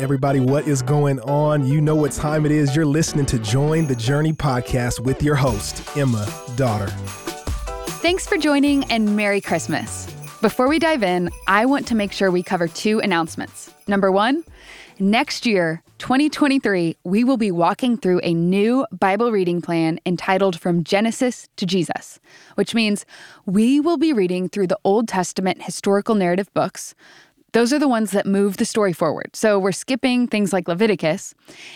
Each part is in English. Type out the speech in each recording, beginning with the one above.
Everybody, what is going on? You know what time it is. You're listening to Join the Journey podcast with your host, Emma Dotter. Thanks for joining and Merry Christmas. Before we dive in, I want to make sure we cover two announcements. Number one, next year, 2023, we will be walking through a new Bible reading plan entitled From Genesis to Jesus, which means we will be reading through the Old Testament historical narrative books. Those are the ones that move the story forward. So we're skipping things like Leviticus.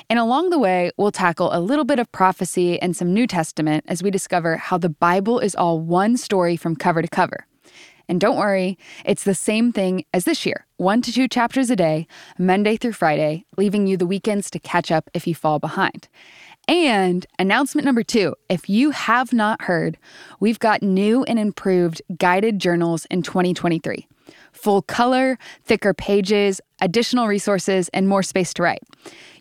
And along the way, we'll tackle a little bit of prophecy and some New Testament as we discover how the Bible is all one story from cover to cover. And don't worry, it's the same thing as this year one to two chapters a day, Monday through Friday, leaving you the weekends to catch up if you fall behind. And announcement number two if you have not heard, we've got new and improved guided journals in 2023 full color, thicker pages, additional resources, and more space to write.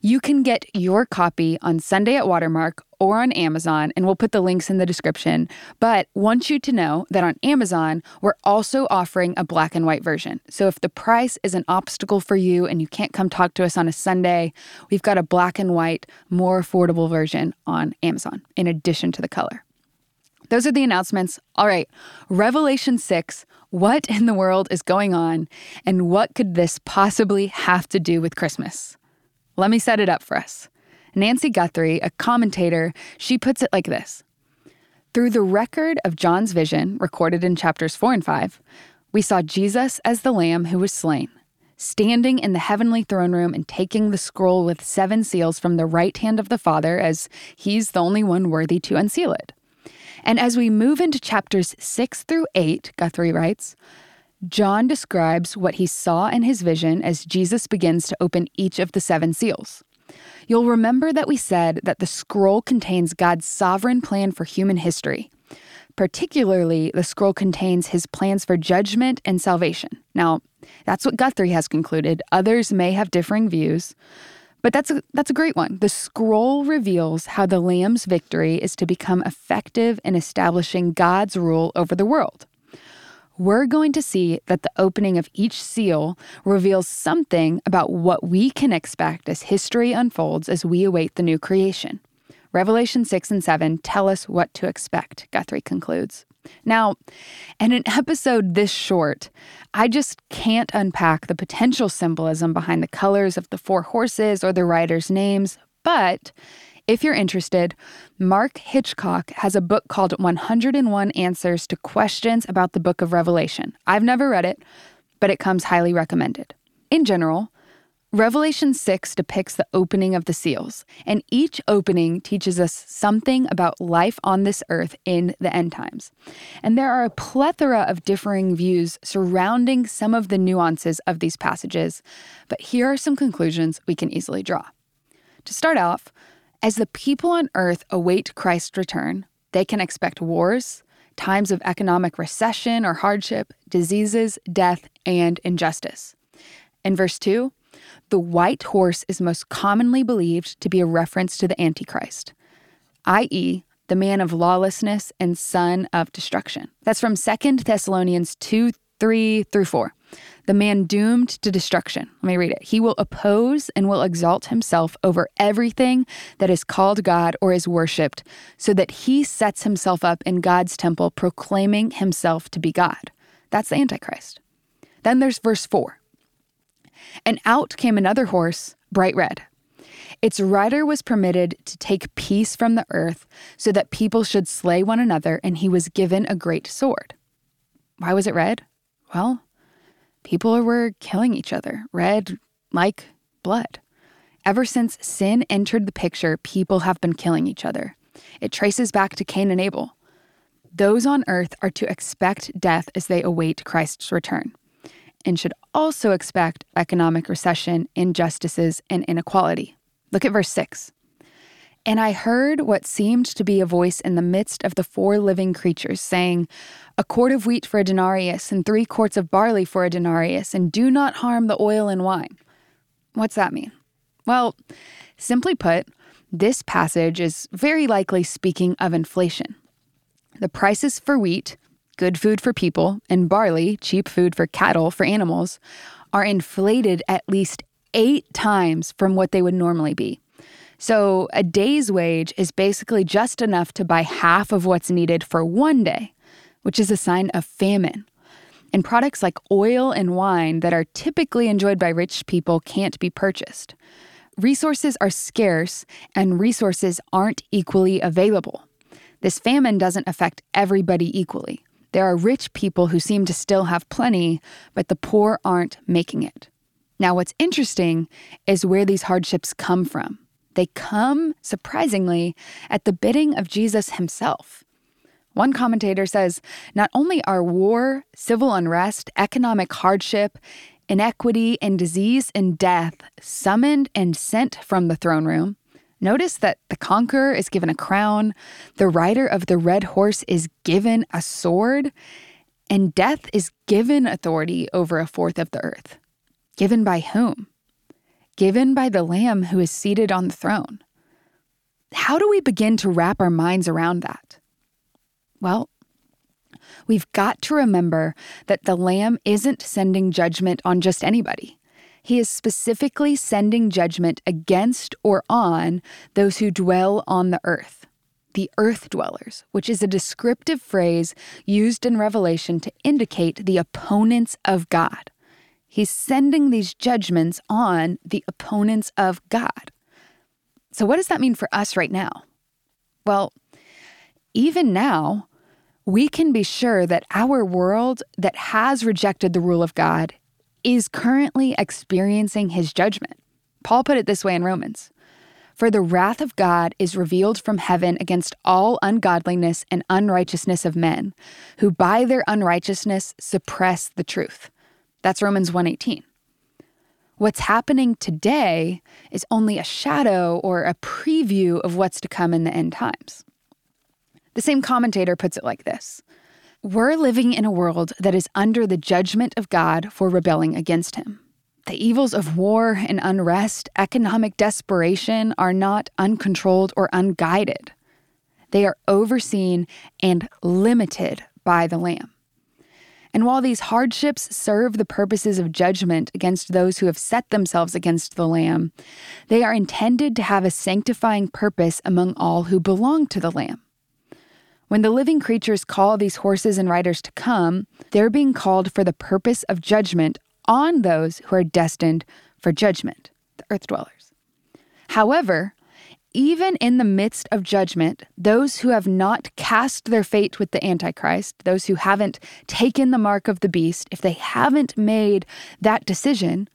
You can get your copy on Sunday at Watermark or on Amazon, and we'll put the links in the description. But want you to know that on Amazon, we're also offering a black and white version. So if the price is an obstacle for you and you can't come talk to us on a Sunday, we've got a black and white, more affordable version on Amazon in addition to the color. Those are the announcements. All right, Revelation 6 what in the world is going on, and what could this possibly have to do with Christmas? Let me set it up for us. Nancy Guthrie, a commentator, she puts it like this Through the record of John's vision, recorded in chapters 4 and 5, we saw Jesus as the Lamb who was slain, standing in the heavenly throne room and taking the scroll with seven seals from the right hand of the Father, as he's the only one worthy to unseal it. And as we move into chapters 6 through 8, Guthrie writes, John describes what he saw in his vision as Jesus begins to open each of the seven seals. You'll remember that we said that the scroll contains God's sovereign plan for human history. Particularly, the scroll contains his plans for judgment and salvation. Now, that's what Guthrie has concluded. Others may have differing views. But that's a, that's a great one. The scroll reveals how the Lamb's victory is to become effective in establishing God's rule over the world. We're going to see that the opening of each seal reveals something about what we can expect as history unfolds as we await the new creation. Revelation 6 and 7 tell us what to expect, Guthrie concludes. Now, in an episode this short, I just can't unpack the potential symbolism behind the colors of the four horses or the riders' names, but if you're interested, Mark Hitchcock has a book called 101 Answers to Questions about the Book of Revelation. I've never read it, but it comes highly recommended. In general, Revelation 6 depicts the opening of the seals, and each opening teaches us something about life on this earth in the end times. And there are a plethora of differing views surrounding some of the nuances of these passages, but here are some conclusions we can easily draw. To start off, as the people on earth await Christ's return, they can expect wars, times of economic recession or hardship, diseases, death, and injustice. In verse 2, the white horse is most commonly believed to be a reference to the Antichrist, i.e., the man of lawlessness and son of destruction. That's from 2 Thessalonians 2 3 through 4. The man doomed to destruction. Let me read it. He will oppose and will exalt himself over everything that is called God or is worshiped, so that he sets himself up in God's temple, proclaiming himself to be God. That's the Antichrist. Then there's verse 4. And out came another horse, bright red. Its rider was permitted to take peace from the earth so that people should slay one another, and he was given a great sword. Why was it red? Well, people were killing each other, red like blood. Ever since sin entered the picture, people have been killing each other. It traces back to Cain and Abel. Those on earth are to expect death as they await Christ's return and should also expect economic recession, injustices, and inequality. Look at verse 6. And I heard what seemed to be a voice in the midst of the four living creatures saying, A quart of wheat for a denarius, and three quarts of barley for a denarius, and do not harm the oil and wine. What's that mean? Well, simply put, this passage is very likely speaking of inflation. The prices for wheat, good food for people, and barley, cheap food for cattle, for animals, are inflated at least eight times from what they would normally be. So, a day's wage is basically just enough to buy half of what's needed for one day, which is a sign of famine. And products like oil and wine that are typically enjoyed by rich people can't be purchased. Resources are scarce, and resources aren't equally available. This famine doesn't affect everybody equally. There are rich people who seem to still have plenty, but the poor aren't making it. Now, what's interesting is where these hardships come from. They come, surprisingly, at the bidding of Jesus himself. One commentator says not only are war, civil unrest, economic hardship, inequity, and disease and death summoned and sent from the throne room, notice that the conqueror is given a crown, the rider of the red horse is given a sword, and death is given authority over a fourth of the earth. Given by whom? Given by the Lamb who is seated on the throne. How do we begin to wrap our minds around that? Well, we've got to remember that the Lamb isn't sending judgment on just anybody. He is specifically sending judgment against or on those who dwell on the earth, the earth dwellers, which is a descriptive phrase used in Revelation to indicate the opponents of God. He's sending these judgments on the opponents of God. So, what does that mean for us right now? Well, even now, we can be sure that our world that has rejected the rule of God is currently experiencing his judgment. Paul put it this way in Romans For the wrath of God is revealed from heaven against all ungodliness and unrighteousness of men, who by their unrighteousness suppress the truth. That's Romans 1:18. What's happening today is only a shadow or a preview of what's to come in the end times. The same commentator puts it like this We're living in a world that is under the judgment of God for rebelling against Him. The evils of war and unrest, economic desperation are not uncontrolled or unguided. They are overseen and limited by the Lamb. And while these hardships serve the purposes of judgment against those who have set themselves against the Lamb, they are intended to have a sanctifying purpose among all who belong to the Lamb. When the living creatures call these horses and riders to come, they're being called for the purpose of judgment on those who are destined for judgment, the earth dwellers. However, even in the midst of judgment, those who have not cast their fate with the Antichrist, those who haven't taken the mark of the beast, if they haven't made that decision,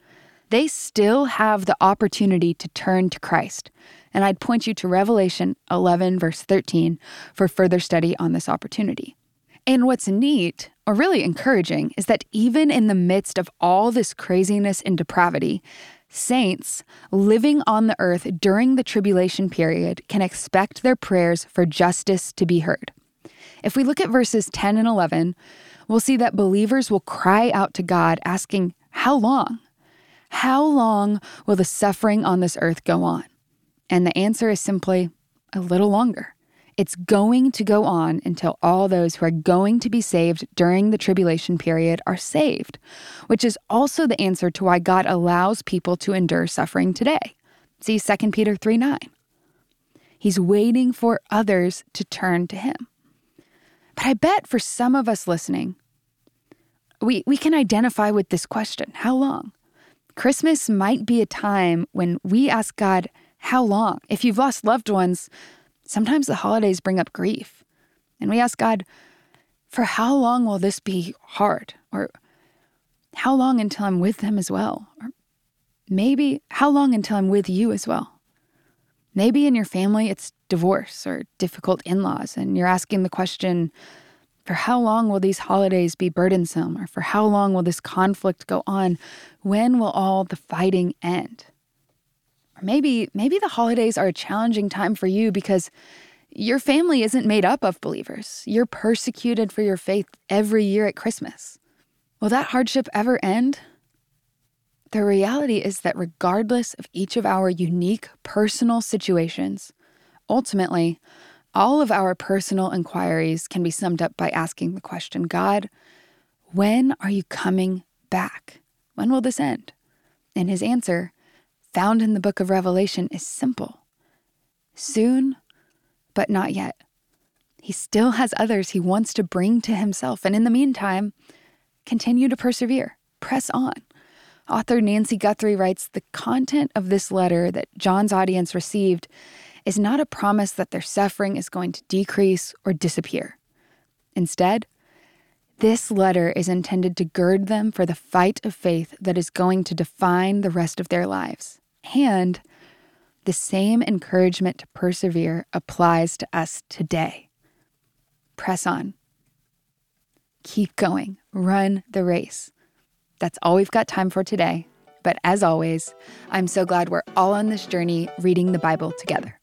they still have the opportunity to turn to Christ, and I'd point you to Revelation 11, verse 13, for further study on this opportunity. And what's neat, or really encouraging, is that even in the midst of all this craziness and depravity, saints living on the earth during the tribulation period can expect their prayers for justice to be heard. If we look at verses 10 and 11, we'll see that believers will cry out to God asking, How long? How long will the suffering on this earth go on? And the answer is simply a little longer. It's going to go on until all those who are going to be saved during the tribulation period are saved, which is also the answer to why God allows people to endure suffering today. See 2 Peter 3 9. He's waiting for others to turn to him. But I bet for some of us listening, we, we can identify with this question how long? Christmas might be a time when we ask God, how long? If you've lost loved ones, sometimes the holidays bring up grief. And we ask God, for how long will this be hard? Or how long until I'm with them as well? Or maybe how long until I'm with you as well? Maybe in your family it's divorce or difficult in laws, and you're asking the question, for how long will these holidays be burdensome? Or for how long will this conflict go on? When will all the fighting end? Or maybe maybe the holidays are a challenging time for you because your family isn't made up of believers. You're persecuted for your faith every year at Christmas. Will that hardship ever end? The reality is that regardless of each of our unique personal situations, ultimately, all of our personal inquiries can be summed up by asking the question God, when are you coming back? When will this end? And his answer found in the book of Revelation is simple soon, but not yet. He still has others he wants to bring to himself. And in the meantime, continue to persevere, press on. Author Nancy Guthrie writes The content of this letter that John's audience received is not a promise that their suffering is going to decrease or disappear. Instead, this letter is intended to gird them for the fight of faith that is going to define the rest of their lives. And the same encouragement to persevere applies to us today. Press on. Keep going. Run the race. That's all we've got time for today. But as always, I'm so glad we're all on this journey reading the Bible together.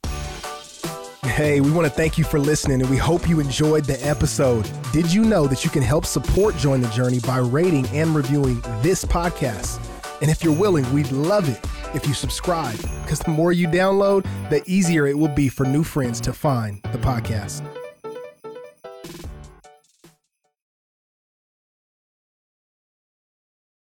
Hey, we want to thank you for listening and we hope you enjoyed the episode. Did you know that you can help support Join the Journey by rating and reviewing this podcast? And if you're willing, we'd love it if you subscribe because the more you download, the easier it will be for new friends to find the podcast.